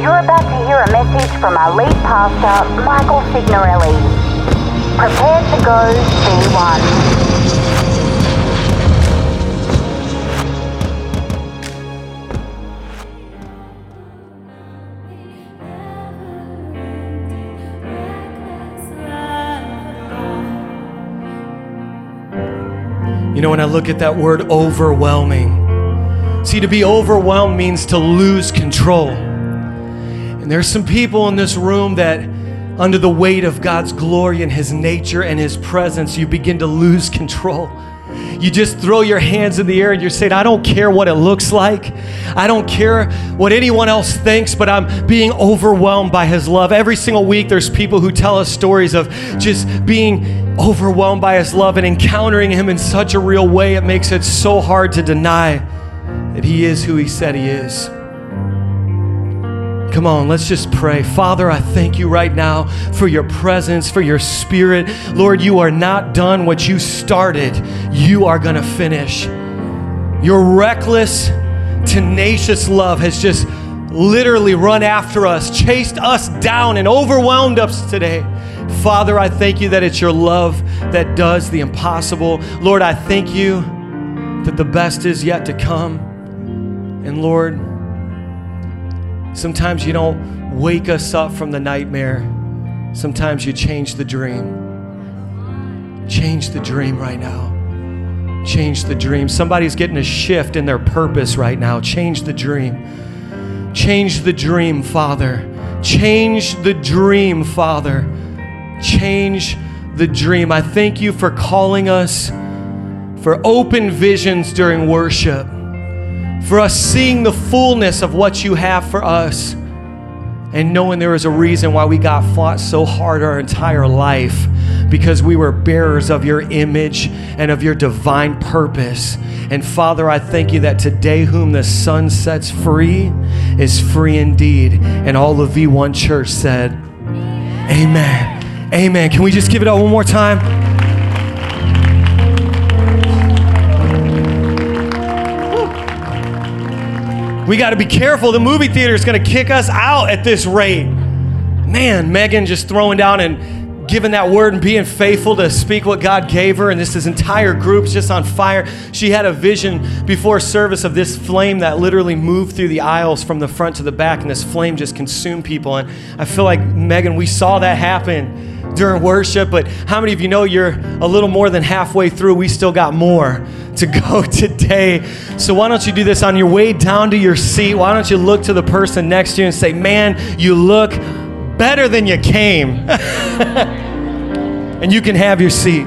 You're about to hear a message from our lead pastor, Michael Signorelli. Prepare to go V1. You know, when I look at that word overwhelming, see, to be overwhelmed means to lose control. And there's some people in this room that, under the weight of God's glory and His nature and His presence, you begin to lose control. You just throw your hands in the air and you're saying, I don't care what it looks like. I don't care what anyone else thinks, but I'm being overwhelmed by His love. Every single week, there's people who tell us stories of just being overwhelmed by His love and encountering Him in such a real way, it makes it so hard to deny that He is who He said He is. Come on, let's just pray. Father, I thank you right now for your presence, for your spirit. Lord, you are not done what you started, you are going to finish. Your reckless, tenacious love has just literally run after us, chased us down, and overwhelmed us today. Father, I thank you that it's your love that does the impossible. Lord, I thank you that the best is yet to come. And Lord, Sometimes you don't wake us up from the nightmare. Sometimes you change the dream. Change the dream right now. Change the dream. Somebody's getting a shift in their purpose right now. Change the dream. Change the dream, Father. Change the dream, Father. Change the dream. I thank you for calling us for open visions during worship for us seeing the fullness of what you have for us and knowing there is a reason why we got fought so hard our entire life because we were bearers of your image and of your divine purpose. And Father, I thank you that today, whom the Son sets free is free indeed. And all of V1 Church said, Amen. Amen. Can we just give it up one more time? We got to be careful. The movie theater is going to kick us out at this rate. Man, Megan just throwing down and giving that word and being faithful to speak what God gave her. And this, this entire group's just on fire. She had a vision before service of this flame that literally moved through the aisles from the front to the back, and this flame just consumed people. And I feel like, Megan, we saw that happen during worship, but how many of you know you're a little more than halfway through? We still got more to go today. So why don't you do this on your way down to your seat? Why don't you look to the person next to you and say, Man, you look better than you came. and you can have your seat.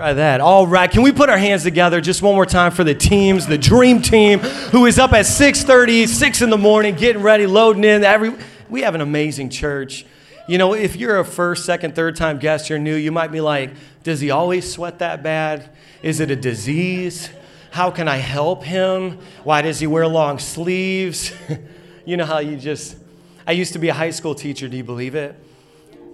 Try that. All right. Can we put our hands together just one more time for the teams, the dream team, who is up at 6:30, 6 in the morning, getting ready, loading in. Every we have an amazing church. You know, if you're a first, second, third time guest, you're new, you might be like, does he always sweat that bad? Is it a disease? How can I help him? Why does he wear long sleeves? you know how you just I used to be a high school teacher, do you believe it?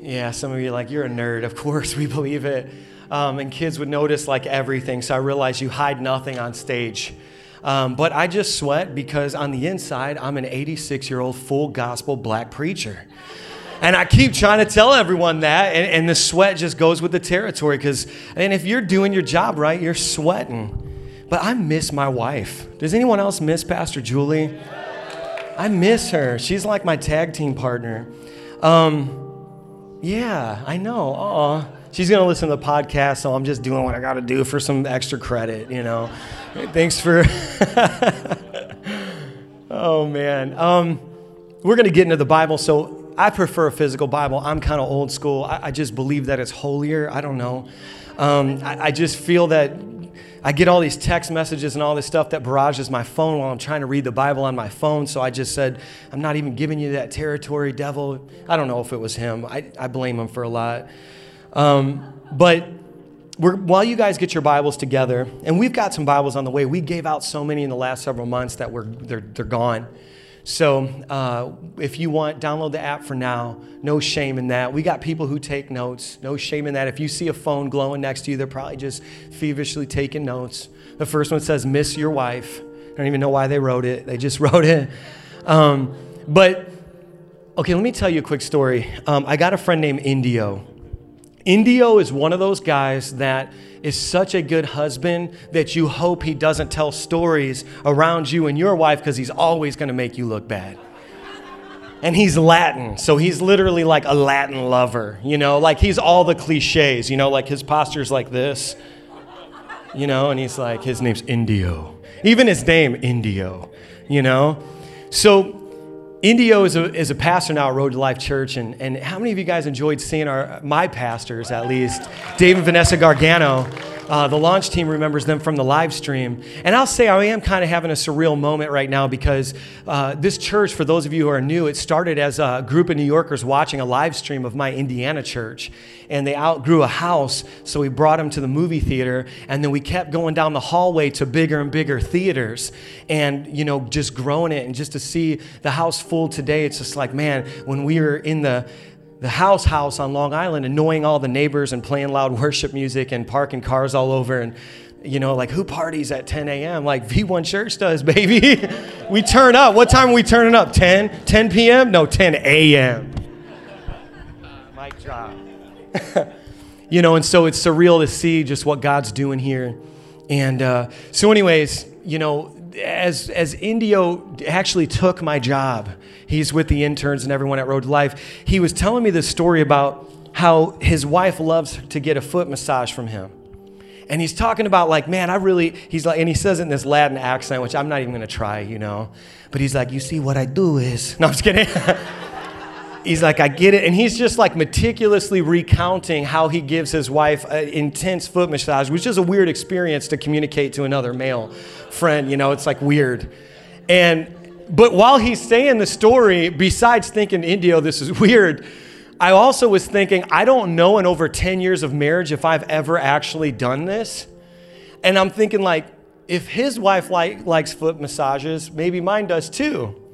Yeah, some of you like, you're a nerd. Of course we believe it um, and kids would notice like everything. So I realized you hide nothing on stage. Um, but I just sweat because on the inside, I'm an 86 year old full gospel black preacher. And I keep trying to tell everyone that, and, and the sweat just goes with the territory because, and if you're doing your job right, you're sweating. But I miss my wife. Does anyone else miss Pastor Julie? I miss her. She's like my tag team partner. Um, yeah, I know. Aw she's to listen to the podcast, so I'm just doing what I got to do for some extra credit, you know. Thanks for. oh, man. Um, we're to get into the Bible. So I prefer a physical Bible. I'm kind of old school. I, I, just believe that it's holier. I don't know. Um, I, I just feel that I get all these text messages and all this stuff that barrages my phone while I'm trying to read the Bible on my phone. So I just said, I'm not even giving you that territory, devil. I don't know if it was him. I, I blame him for a lot. Um, but while you guys get your Bibles together, and we've got some Bibles on the way, we gave out so many in the last several months that we're, they're, they're gone. So uh, if you want, download the app for now. No shame in that. We got people who take notes. No shame in that. If you see a phone glowing next to you, they're probably just feverishly taking notes. The first one says, Miss your wife. I don't even know why they wrote it. They just wrote it. Um, but, okay, let me tell you a quick story. Um, I got a friend named Indio. Indio is one of those guys that is such a good husband that you hope he doesn't tell stories around you and your wife because he's always going to make you look bad. And he's Latin, so he's literally like a Latin lover, you know, like he's all the cliches, you know, like his posture's like this, you know, and he's like, his name's Indio. Even his name, Indio, you know? So Indio is a, is a pastor now at Road to Life Church, and, and how many of you guys enjoyed seeing our my pastors at least, Dave and Vanessa Gargano? Uh, the launch team remembers them from the live stream. And I'll say I am kind of having a surreal moment right now because uh, this church, for those of you who are new, it started as a group of New Yorkers watching a live stream of my Indiana church. And they outgrew a house, so we brought them to the movie theater. And then we kept going down the hallway to bigger and bigger theaters and, you know, just growing it. And just to see the house full today, it's just like, man, when we were in the the house house on Long Island, annoying all the neighbors and playing loud worship music and parking cars all over and you know, like who parties at 10 a.m.? Like V1 Church does, baby. we turn up. What time are we turning up? 10? 10 p.m.? No, 10 a.m. Mic drop. you know, and so it's surreal to see just what God's doing here. And uh, so, anyways, you know, as as Indio actually took my job, he's with the interns and everyone at Road to Life. He was telling me this story about how his wife loves to get a foot massage from him. And he's talking about like, man, I really, he's like, and he says it in this Latin accent, which I'm not even gonna try, you know. But he's like, you see, what I do is, no, I'm just kidding. he's like, I get it. And he's just like meticulously recounting how he gives his wife an intense foot massage, which is a weird experience to communicate to another male friend. You know, it's like weird. And, but while he's saying the story, besides thinking, Indio, this is weird, I also was thinking, I don't know in over 10 years of marriage if I've ever actually done this. And I'm thinking, like, if his wife like, likes foot massages, maybe mine does too.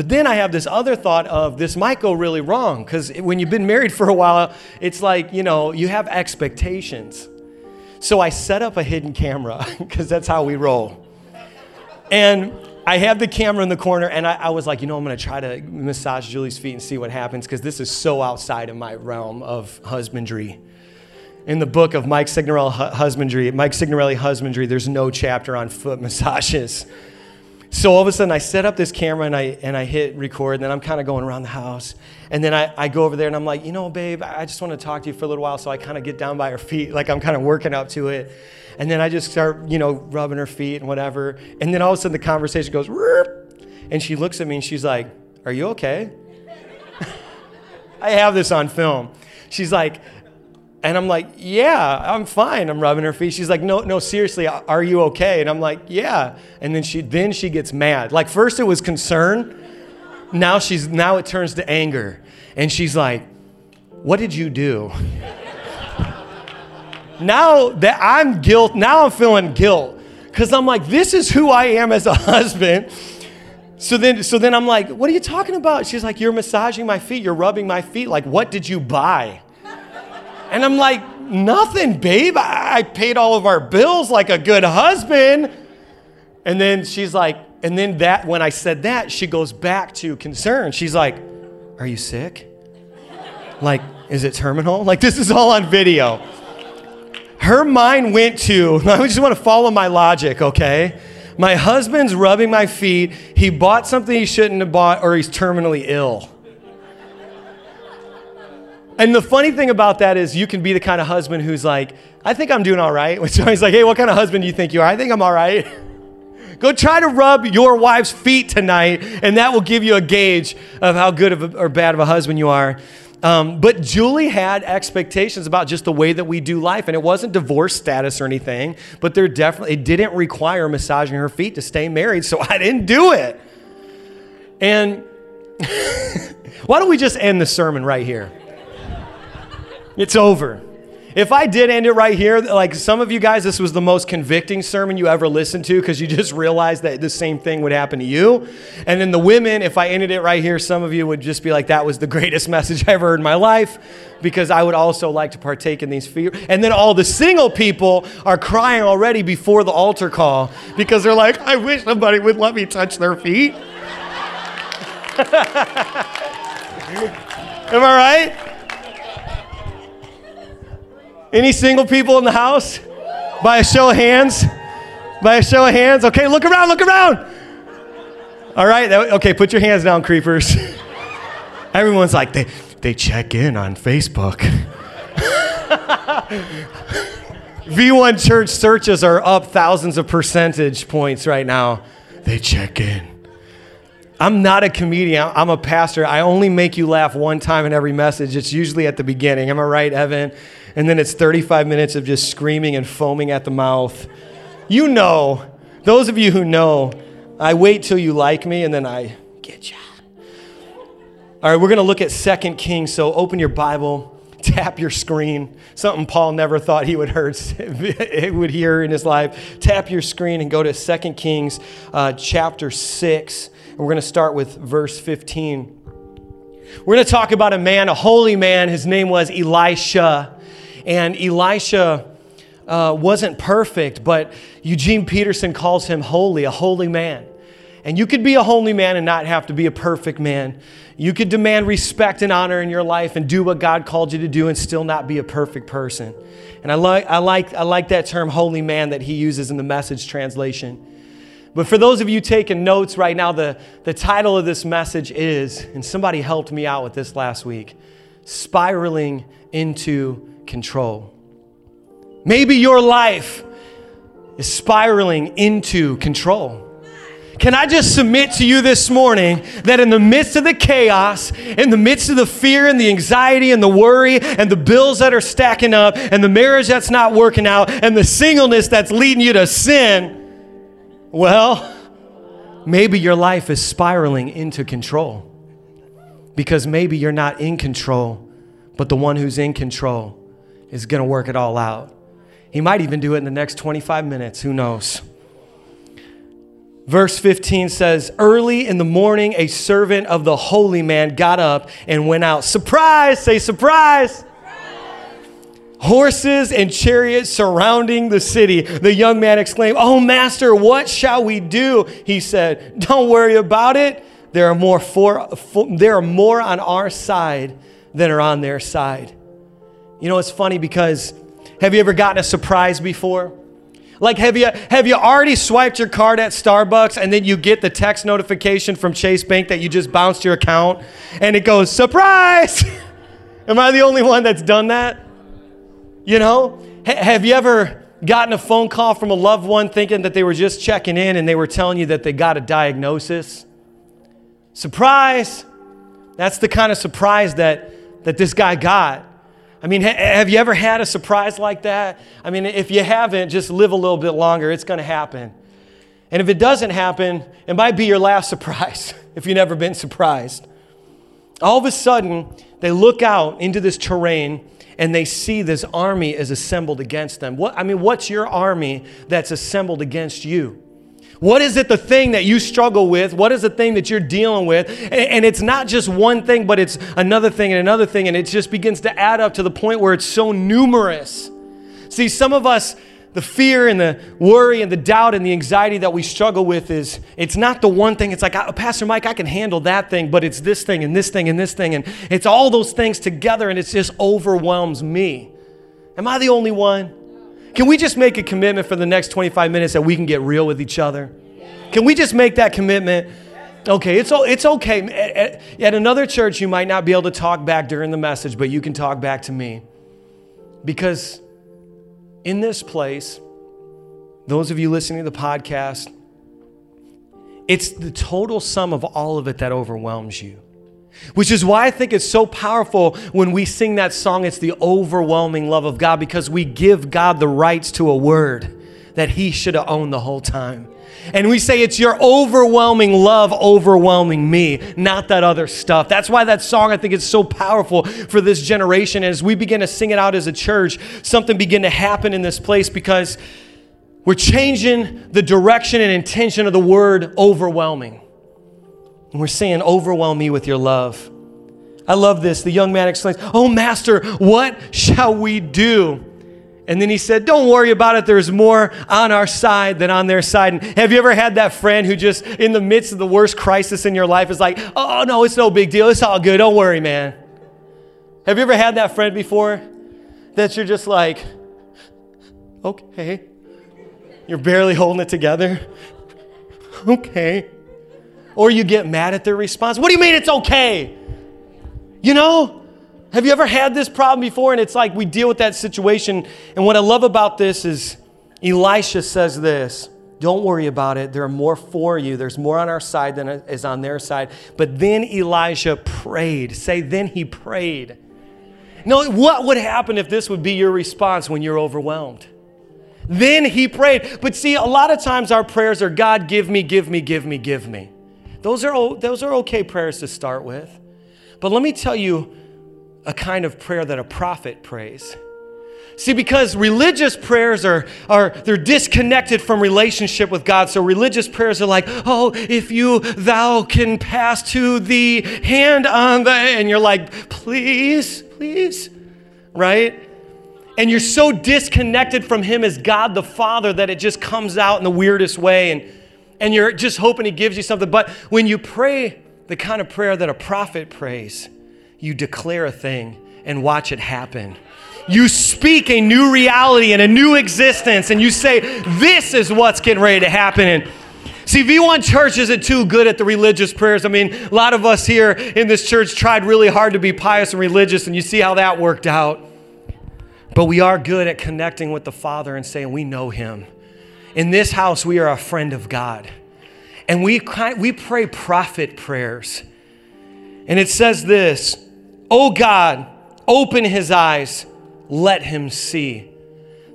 But then I have this other thought of this might go really wrong because when you've been married for a while, it's like, you know, you have expectations. So I set up a hidden camera because that's how we roll. And I have the camera in the corner, and I, I was like, you know, I'm going to try to massage Julie's feet and see what happens because this is so outside of my realm of husbandry. In the book of Mike Signorelli Husbandry, Mike Signorelli Husbandry, there's no chapter on foot massages. So all of a sudden, I set up this camera and I, and I hit record, and then I'm kind of going around the house. And then I, I go over there and I'm like, you know, babe, I just want to talk to you for a little while. So I kind of get down by her feet, like I'm kind of working up to it. And then I just start, you know, rubbing her feet and whatever. And then all of a sudden, the conversation goes, and she looks at me and she's like, Are you okay? I have this on film. She's like, and I'm like, yeah, I'm fine. I'm rubbing her feet. She's like, no, no, seriously, are you okay? And I'm like, yeah. And then she then she gets mad. Like first it was concern. Now she's now it turns to anger. And she's like, what did you do? now that I'm guilt, now I'm feeling guilt. Because I'm like, this is who I am as a husband. So then, so then I'm like, what are you talking about? She's like, you're massaging my feet, you're rubbing my feet. Like, what did you buy? And I'm like, nothing, babe. I paid all of our bills like a good husband. And then she's like, and then that, when I said that, she goes back to concern. She's like, Are you sick? Like, is it terminal? Like, this is all on video. Her mind went to, I just want to follow my logic, okay? My husband's rubbing my feet. He bought something he shouldn't have bought, or he's terminally ill. And the funny thing about that is you can be the kind of husband who's like, I think I'm doing all right. So he's like, hey, what kind of husband do you think you are? I think I'm all right. Go try to rub your wife's feet tonight, and that will give you a gauge of how good of a, or bad of a husband you are. Um, but Julie had expectations about just the way that we do life, and it wasn't divorce status or anything. But there definitely it didn't require massaging her feet to stay married, so I didn't do it. And why don't we just end the sermon right here? It's over. If I did end it right here, like some of you guys, this was the most convicting sermon you ever listened to because you just realized that the same thing would happen to you. And then the women, if I ended it right here, some of you would just be like, that was the greatest message I ever heard in my life because I would also like to partake in these fear. And then all the single people are crying already before the altar call because they're like, I wish somebody would let me touch their feet. Am I right? Any single people in the house? By a show of hands? By a show of hands? Okay, look around, look around. All right, okay, put your hands down, creepers. Everyone's like, they, they check in on Facebook. V1 church searches are up thousands of percentage points right now. They check in. I'm not a comedian. I'm a pastor. I only make you laugh one time in every message. It's usually at the beginning. Am I right, Evan? And then it's 35 minutes of just screaming and foaming at the mouth. You know, those of you who know, I wait till you like me and then I get you. All right, we're going to look at Second Kings. So open your Bible, tap your screen. Something Paul never thought he would hear, would hear in his life. Tap your screen and go to Second Kings uh, chapter 6. And we're going to start with verse 15. We're going to talk about a man, a holy man. His name was Elisha. And Elisha uh, wasn't perfect, but Eugene Peterson calls him holy, a holy man. And you could be a holy man and not have to be a perfect man. You could demand respect and honor in your life and do what God called you to do and still not be a perfect person. And I like, I like, I like that term holy man that he uses in the message translation. But for those of you taking notes right now, the, the title of this message is, and somebody helped me out with this last week, spiraling into control. Maybe your life is spiraling into control. Can I just submit to you this morning that in the midst of the chaos, in the midst of the fear and the anxiety and the worry and the bills that are stacking up and the marriage that's not working out and the singleness that's leading you to sin, well, maybe your life is spiraling into control. Because maybe you're not in control, but the one who's in control is going to work it all out. He might even do it in the next 25 minutes. Who knows? Verse 15 says, Early in the morning, a servant of the holy man got up and went out. Surprise! Say surprise! Horses and chariots surrounding the city. The young man exclaimed, Oh, master, what shall we do? He said, Don't worry about it. There are more, for, for, there are more on our side than are on their side. You know, it's funny because have you ever gotten a surprise before? Like, have you, have you already swiped your card at Starbucks and then you get the text notification from Chase Bank that you just bounced your account and it goes, surprise! Am I the only one that's done that? You know? H- have you ever gotten a phone call from a loved one thinking that they were just checking in and they were telling you that they got a diagnosis? Surprise! That's the kind of surprise that, that this guy got. I mean, ha- have you ever had a surprise like that? I mean, if you haven't, just live a little bit longer. It's going to happen. And if it doesn't happen, it might be your last surprise if you've never been surprised. All of a sudden, they look out into this terrain and they see this army is assembled against them. What, I mean, what's your army that's assembled against you? What is it the thing that you struggle with? What is the thing that you're dealing with? And, it's not just one thing, but it's another thing and another thing, and it just begins to add up to the point where it's so numerous. See, some of us, the fear and the worry and the doubt and the anxiety that we struggle with is it's not the one thing. It's like, ah, Pastor Mike, I can handle that thing, but it's this thing and this thing and this thing. And it's all those things together and it just overwhelms me. Am I the only one? Can we just make a commitment for the next 25 minutes that we can get real with each other? Can we just make that commitment? Okay, it's, it's okay. At, at another church, you might not be able to talk back during the message, but you can talk back to me. Because in this place, those of you listening to the podcast, it's the total sum of all of it that overwhelms you. Which is why I think it's so powerful when we sing that song, it's the overwhelming love of God, because we give God the rights to a word. that he should have owned the whole time. And we say it's your overwhelming love overwhelming me, not that other stuff. That's why that song I think is so powerful for this generation. As we begin to sing it out as a church, something begin to happen in this place because we're changing the direction and intention of the word overwhelming. And we're saying, overwhelm me with your love. I love this. The young man explains, Oh, master, what shall we do? And then he said, Don't worry about it. There's more on our side than on their side. And have you ever had that friend who just, in the midst of the worst crisis in your life, is like, Oh, no, it's no big deal. It's all good. Don't worry, man. Have you ever had that friend before that you're just like, Okay. You're barely holding it together. Okay. Or you get mad at their response. What do you mean it's okay? You know? Have you ever had this problem before? And it's like we deal with that situation. And what I love about this is Elisha says this Don't worry about it. There are more for you. There's more on our side than is on their side. But then Elijah prayed. Say, then he prayed. No, what would happen if this would be your response when you're overwhelmed? Then he prayed. But see, a lot of times our prayers are God, give me, give me, give me, give me. Those are, those are okay prayers to start with. But let me tell you a kind of prayer that a prophet prays. See, because religious prayers are, are they're disconnected from relationship with God. So religious prayers are like, oh, if you thou can pass to the hand on the and you're like, please, please, right? And you're so disconnected from him as God the Father that it just comes out in the weirdest way. And, and you're just hoping he gives you something. But when you pray the kind of prayer that a prophet prays. You declare a thing and watch it happen. You speak a new reality and a new existence, and you say, This is what's getting ready to happen. And See, V1 Church isn't too good at the religious prayers. I mean, a lot of us here in this church tried really hard to be pious and religious, and you see how that worked out. But we are good at connecting with the Father and saying, We know Him. In this house, we are a friend of God. And we, we pray prophet prayers. And it says this Oh God, open his eyes, let him see.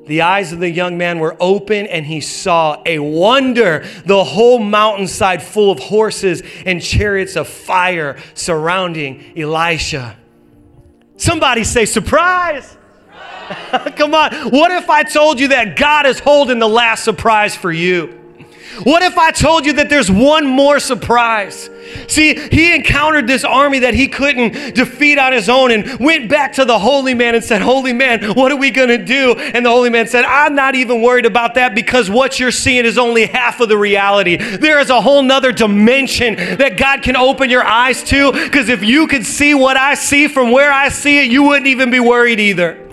The eyes of the young man were open, and he saw a wonder the whole mountainside full of horses and chariots of fire surrounding Elisha. Somebody say, Surprise! surprise. Come on. What if I told you that God is holding the last surprise for you? What if I told you that there's one more surprise? See, he encountered this army that he couldn't defeat on his own and went back to the holy man and said, Holy man, what are we going to do? And the holy man said, I'm not even worried about that because what you're seeing is only half of the reality. There is a whole nother dimension that God can open your eyes to because if you could see what I see from where I see it, you wouldn't even be worried either.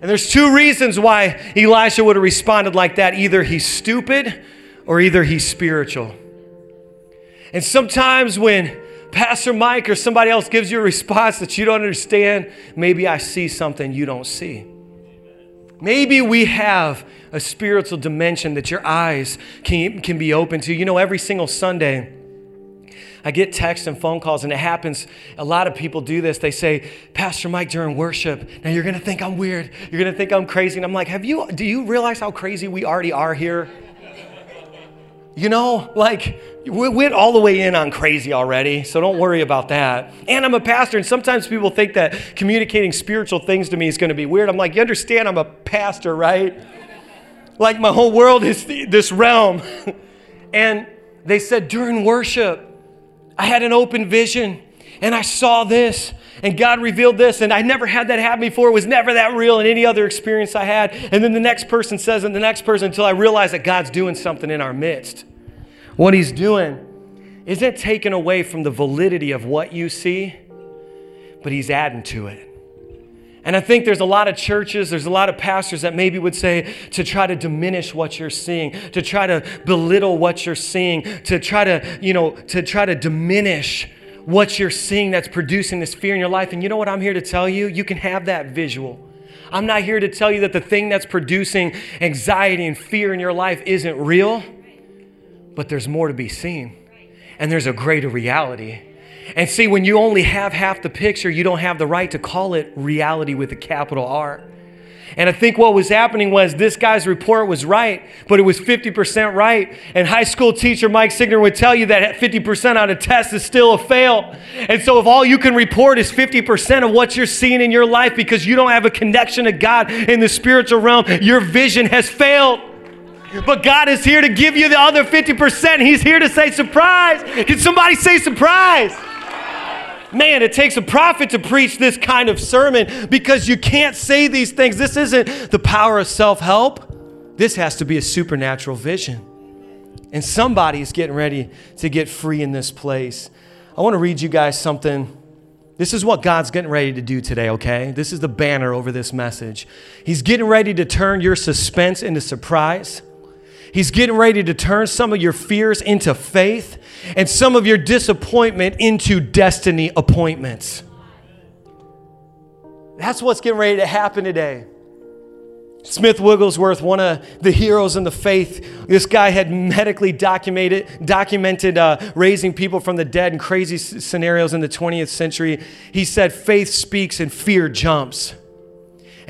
And there's two reasons why Elisha would have responded like that. Either he's stupid or either he's spiritual. And sometimes when Pastor Mike or somebody else gives you a response that you don't understand, maybe I see something you don't see. Maybe we have a spiritual dimension that your eyes can, can be open to. You know, every single Sunday, I get texts and phone calls, and it happens. A lot of people do this. They say, Pastor Mike, during worship, now you're going to think I'm weird. You're going to think I'm crazy. And I'm like, have you, do you realize how crazy we already are here? You know, like, we went all the way in on crazy already, so don't worry about that. And I'm a pastor, and sometimes people think that communicating spiritual things to me is going to be weird. I'm like, you understand I'm a pastor, right? Like, my whole world is this realm. and they said during worship, I had an open vision and I saw this and God revealed this and I never had that happen before. It was never that real in any other experience I had. And then the next person says and the next person until I realize that God's doing something in our midst. What he's doing isn't taken away from the validity of what you see, but he's adding to it. And I think there's a lot of churches, there's a lot of pastors that maybe would say to try to diminish what you're seeing, to try to belittle what you're seeing, to try to, you know, to try to diminish what you're seeing that's producing this fear in your life. And you know what I'm here to tell you? You can have that visual. I'm not here to tell you that the thing that's producing anxiety and fear in your life isn't real, but there's more to be seen. And there's a greater reality. And see, when you only have half the picture, you don't have the right to call it reality with a capital R. And I think what was happening was this guy's report was right, but it was 50% right. And high school teacher Mike Signer would tell you that 50% on a test is still a fail. And so if all you can report is 50% of what you're seeing in your life because you don't have a connection to God in the spiritual realm, your vision has failed. But God is here to give you the other 50%. He's here to say surprise. Can somebody say surprise? Man, it takes a prophet to preach this kind of sermon because you can't say these things. This isn't the power of self help, this has to be a supernatural vision. And somebody is getting ready to get free in this place. I want to read you guys something. This is what God's getting ready to do today, okay? This is the banner over this message. He's getting ready to turn your suspense into surprise. He's getting ready to turn some of your fears into faith and some of your disappointment into destiny appointments. That's what's getting ready to happen today. Smith Wigglesworth, one of the heroes in the faith, this guy had medically documented, documented uh, raising people from the dead in crazy scenarios in the 20th century. He said, Faith speaks and fear jumps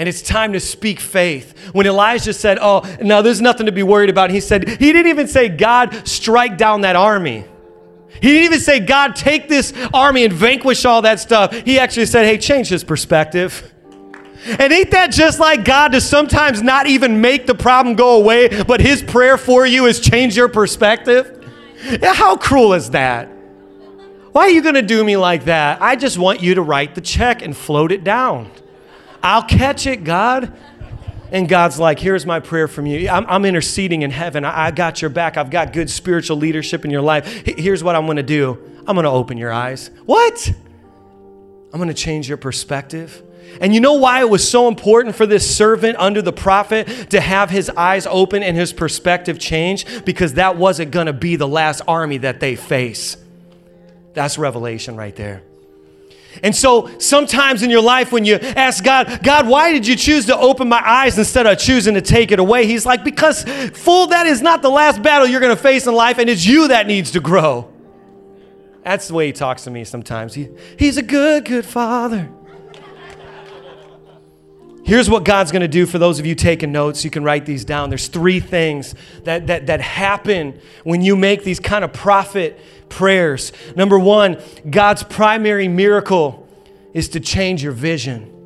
and it's time to speak faith. When Elijah said, Oh, no, there's nothing to be worried about, he said, He didn't even say, God, strike down that army. He didn't even say, God, take this army and vanquish all that stuff. He actually said, Hey, change his perspective. And ain't that just like God to sometimes not even make the problem go away, but his prayer for you is change your perspective? Yeah, how cruel is that? Why are you going to do me like that? I just want you to write the check and float it down. I'll catch it, God. And God's like, here's my prayer from you. I'm, I'm interceding in heaven. I, I, got your back. I've got good spiritual leadership in your life. Here's what I'm going to do I'm going to open your eyes. What? I'm going to change your perspective. And you know why it was so important for this servant under the prophet to have his eyes open and his perspective change? Because that wasn't going to be the last army that they face. That's revelation right there. And so sometimes in your life, when you ask God, God, why did you choose to open my eyes instead of choosing to take it away? He's like, because, fool, that is not the last battle you're going to face in life, and it's you that needs to grow. That's the way he talks to me sometimes. He, he's a good, good father. Here's what God's going to do for those of you taking notes. You can write these down. There's three things that, that, that happen when you make these kind of prophet prayers. Number one, God's primary miracle is to change your vision.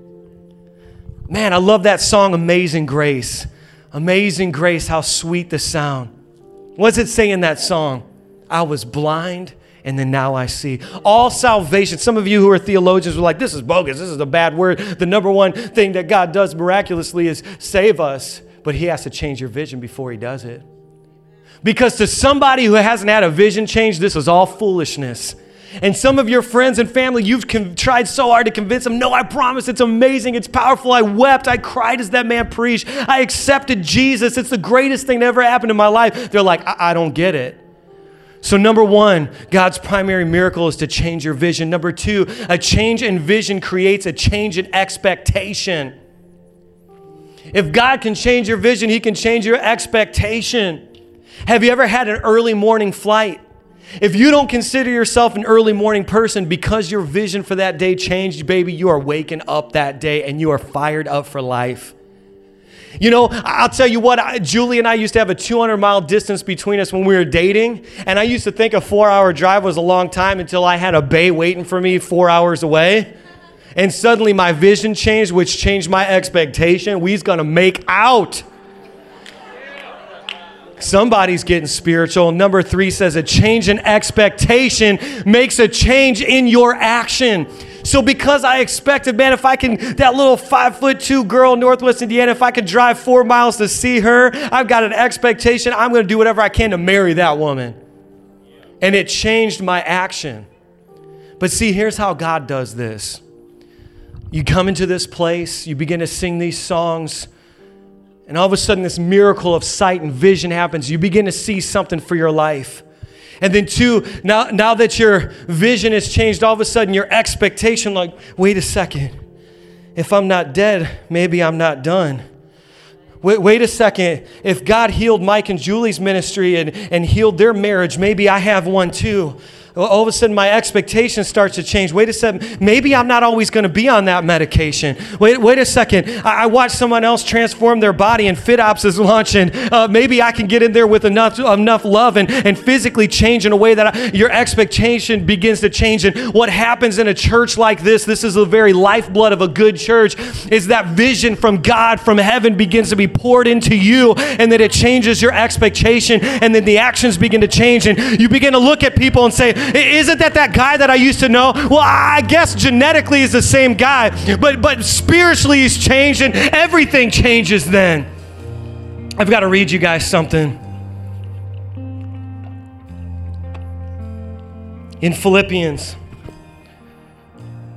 Man, I love that song, Amazing Grace. Amazing Grace, how sweet the sound. What's it say in that song? I was blind and then now I see. All salvation. Some of you who are theologians were like, this is bogus. This is a bad word. The number one thing that God does miraculously is save us, but He has to change your vision before He does it. Because to somebody who hasn't had a vision change, this is all foolishness. And some of your friends and family, you've con- tried so hard to convince them, no, I promise it's amazing, it's powerful. I wept, I cried as that man preached. I accepted Jesus. It's the greatest thing that ever happened in my life. They're like, I, I don't get it. So, number one, God's primary miracle is to change your vision. Number two, a change in vision creates a change in expectation. If God can change your vision, He can change your expectation. Have you ever had an early morning flight? If you don't consider yourself an early morning person because your vision for that day changed, baby, you are waking up that day and you are fired up for life. You know, I'll tell you what, I, Julie and I used to have a 200 mile distance between us when we were dating. And I used to think a four hour drive was a long time until I had a bay waiting for me four hours away. And suddenly my vision changed, which changed my expectation. We's gonna make out. Somebody's getting spiritual. Number three says a change in expectation makes a change in your action. So because I expected, man, if I can, that little five foot two girl in Northwest Indiana, if I could drive four miles to see her, I've got an expectation. I'm going to do whatever I can to marry that woman. And it changed my action. But see, here's how God does this. You come into this place, you begin to sing these songs and all of a sudden, this miracle of sight and vision happens. You begin to see something for your life. And then, two, now, now that your vision has changed, all of a sudden your expectation, like, wait a second. If I'm not dead, maybe I'm not done. Wait, wait a second. If God healed Mike and Julie's ministry and, and healed their marriage, maybe I have one too. All of a sudden my expectation starts to change. Wait a second, maybe I'm not always going to be on that medication. Wait, wait a second, I, I watched someone else transform their body and FitOps is launching. Uh, maybe I can get in there with enough enough love and, and physically change in a way that I, your expectation begins to change. And what happens in a church like this, this is the very lifeblood of a good church, is that vision from God, from heaven begins to be poured into you and that it changes your expectation and then the actions begin to change and you begin to look at people and say, isn't that that guy that I used to know? Well, I guess genetically he's the same guy, but but spiritually he's changed and everything changes then. I've got to read you guys something. In Philippians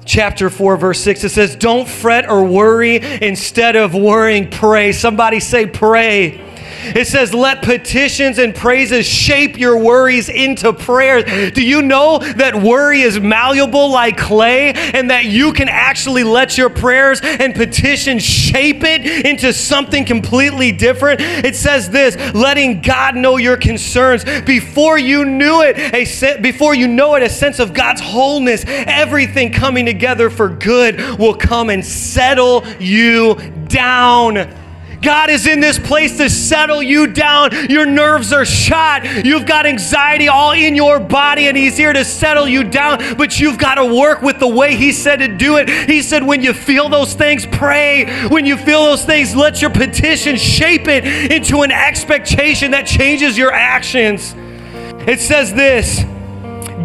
chapter 4 verse 6 it says don't fret or worry instead of worrying pray somebody say pray it says, let petitions and praises shape your worries into prayers. Do you know that worry is malleable like clay and that you can actually let your prayers and petitions shape it into something completely different? It says this letting God know your concerns before you knew it, a before you know it, a sense of God's wholeness, everything coming together for good will come and settle you down. God is in this place to settle you down. Your nerves are shot. You've got anxiety all in your body, and He's here to settle you down. But you've got to work with the way He said to do it. He said, when you feel those things, pray. When you feel those things, let your petition shape it into an expectation that changes your actions. It says this.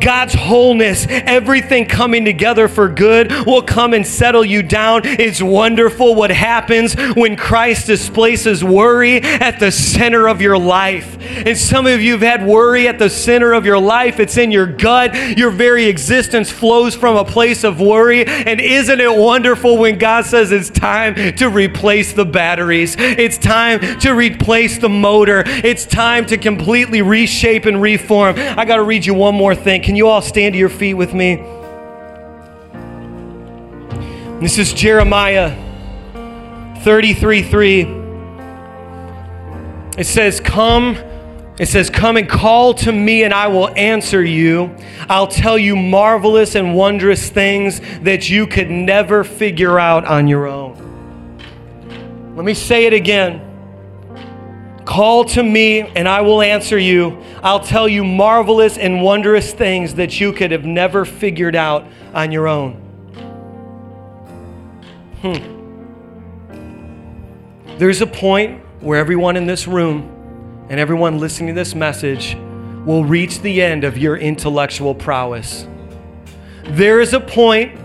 God's wholeness, everything coming together for good will come and settle you down. It's wonderful what happens when Christ displaces worry at the center of your life. And some of you have had worry at the center of your life, it's in your gut. Your very existence flows from a place of worry. And isn't it wonderful when God says it's time to replace the batteries? It's time to replace the motor. It's time to completely reshape and reform. I got to read you one more thing. Can you all stand to your feet with me? This is Jeremiah 33 3. It says, Come, it says, Come and call to me, and I will answer you. I'll tell you marvelous and wondrous things that you could never figure out on your own. Let me say it again. Call to me, and I will answer you. I'll tell you marvelous and wondrous things that you could have never figured out on your own. Hmm. There's a point where everyone in this room and everyone listening to this message will reach the end of your intellectual prowess. There is a point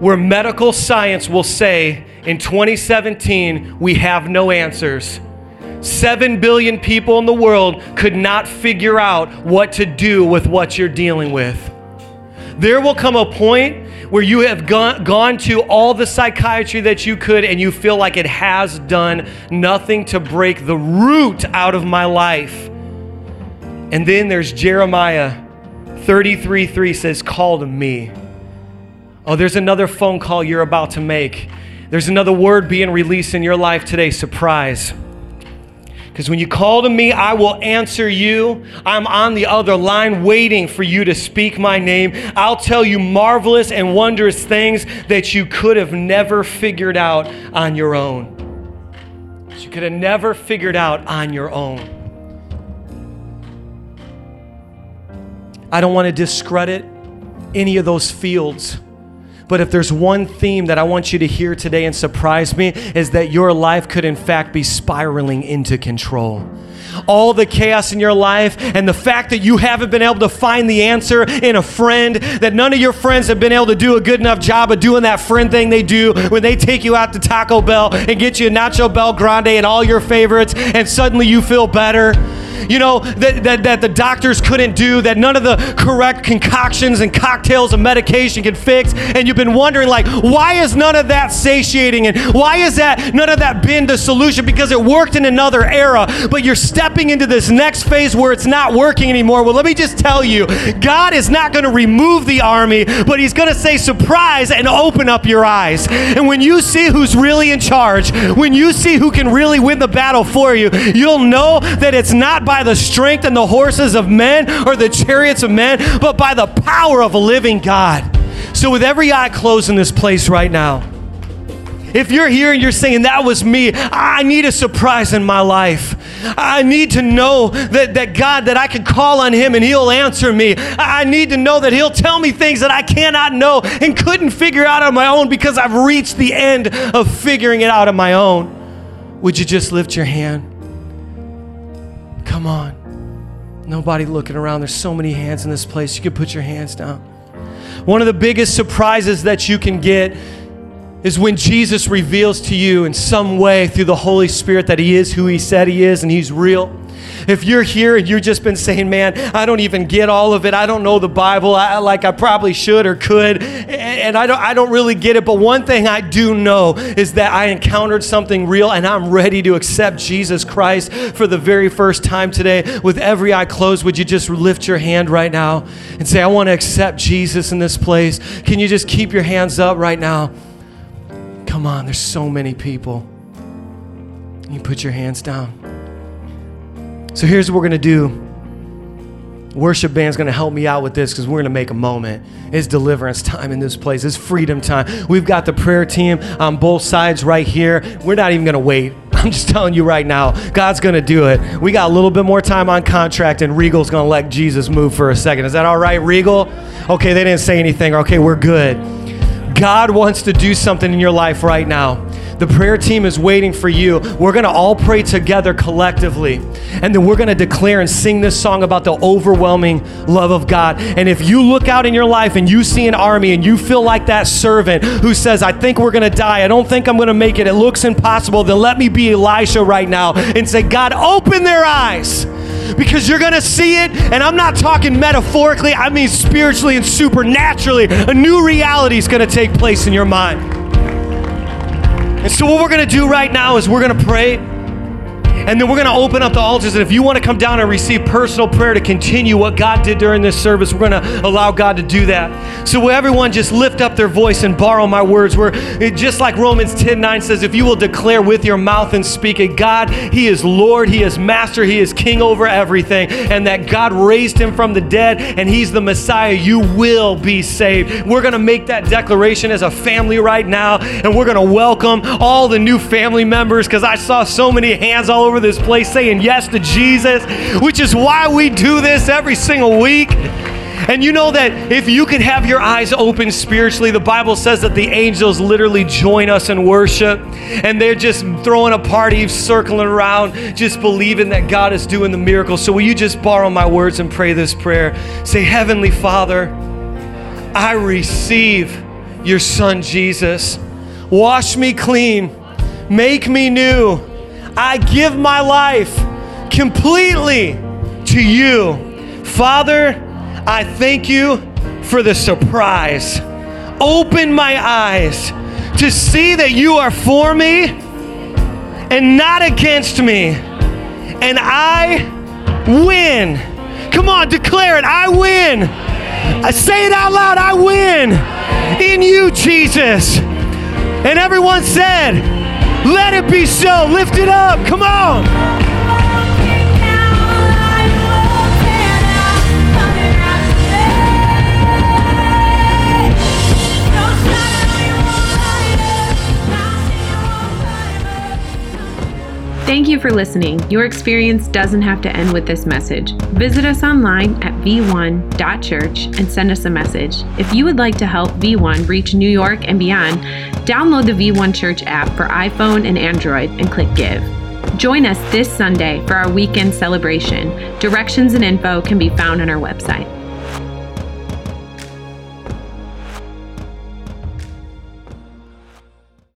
where medical science will say in 2017, we have no answers. Seven billion people in the world could not figure out what to do with what you're dealing with. There will come a point where you have gone, gone to all the psychiatry that you could and you feel like it has done nothing to break the root out of my life. And then there's Jeremiah 33 3 says, Call to me. Oh, there's another phone call you're about to make. There's another word being released in your life today surprise. Because when you call to me, I will answer you. I'm on the other line waiting for you to speak my name. I'll tell you marvelous and wondrous things that you could have never figured out on your own. you could have never figured out on your own. I don't want to discredit any of those fields. But if there's one theme that I want you to hear today and surprise me, is that your life could, in fact, be spiraling into control. All the chaos in your life and the fact that you haven't been able to find the answer in a friend, that none of your friends have been able to do a good enough job of doing that friend thing they do when they take you out to Taco Bell and get you a Nacho Bell Grande and all your favorites, and suddenly you feel better you know, that, that, that the doctors couldn't do, that none of the correct concoctions and cocktails and medication can fix. And you've been wondering, like, why is none of that satiating? And why is that none of that been the solution? Because it worked in another era, but you're stepping into this next phase where it's not working anymore. Well, let me just tell you, God is not going to remove the army, but He's going to say, surprise, and open up your eyes. And when you see who's really in charge, when you see who can really win the battle for you, you'll know that it's not by by the strength and the horses of men or the chariots of men, but by the power of a living God. So, with every eye closed in this place right now, if you're here and you're saying, That was me, I need a surprise in my life. I need to know that, that God, that I can call on Him and He'll answer me. I need to know that He'll tell me things that I cannot know and couldn't figure out on my own because I've reached the end of figuring it out on my own. Would you just lift your hand? Come on. Nobody looking around. There's so many hands in this place. You could put your hands down. One of the biggest surprises that you can get is when Jesus reveals to you in some way through the Holy Spirit that He is who He said He is and He's real. If you're here and you've just been saying, man, I don't even get all of it. I don't know the Bible I, like I probably should or could, and I don't, I don't really get it. But one thing I do know is that I encountered something real and I'm ready to accept Jesus Christ for the very first time today. With every eye closed, would you just lift your hand right now and say, I want to accept Jesus in this place? Can you just keep your hands up right now? Come on, there's so many people. You put your hands down. So here's what we're going to do. Worship band's going to help me out with this because we're going to make a moment. It's deliverance time in this place. It's freedom time. We've got the prayer team on both sides right here. We're not even going to wait. I'm just telling you right now, God's going to do it. We got a little bit more time on contract, and Regal's going to let Jesus move for a second. Is that all right, Regal? Okay, they didn't say anything. Okay, we're good. God wants to do something in your life right now. The prayer team is waiting for you. We're going to all pray together collectively. And then we're going to declare and sing this song about the overwhelming love of God. And if you look out in your life and you see an army and you feel like that servant who says, I think we're going to die, I don't think I'm going to make it, it looks impossible, then let me be Elisha right now and say, God, open their eyes because you're going to see it. And I'm not talking metaphorically, I mean spiritually and supernaturally. A new reality is going to take place in your mind. And so, what we're going to do right now is we're going to pray. And then we're going to open up the altars. And if you want to come down and receive personal prayer to continue what God did during this service, we're going to allow God to do that. So will everyone just lift up their voice and borrow my words? Where just like Romans 10 9 says, if you will declare with your mouth and speak it, God, He is Lord, He is Master, He is King over everything, and that God raised Him from the dead and He's the Messiah, you will be saved. We're going to make that declaration as a family right now, and we're going to welcome all the new family members because I saw so many hands all over this place saying yes to Jesus, which is why we do this every single week. And you know that if you could have your eyes open spiritually, the Bible says that the angels literally join us in worship and they're just throwing a party, circling around, just believing that God is doing the miracle. So, will you just borrow my words and pray this prayer? Say, Heavenly Father, I receive your Son Jesus. Wash me clean, make me new. I give my life completely to you. Father, I thank you for the surprise. Open my eyes to see that you are for me and not against me. And I win. Come on, declare it. I win. I say it out loud. I win in you, Jesus. And everyone said, Let it be so. Lift it up. Come on. Thank you for listening. Your experience doesn't have to end with this message. Visit us online at v1.church and send us a message. If you would like to help V1 reach New York and beyond, download the V1 Church app for iPhone and Android and click Give. Join us this Sunday for our weekend celebration. Directions and info can be found on our website.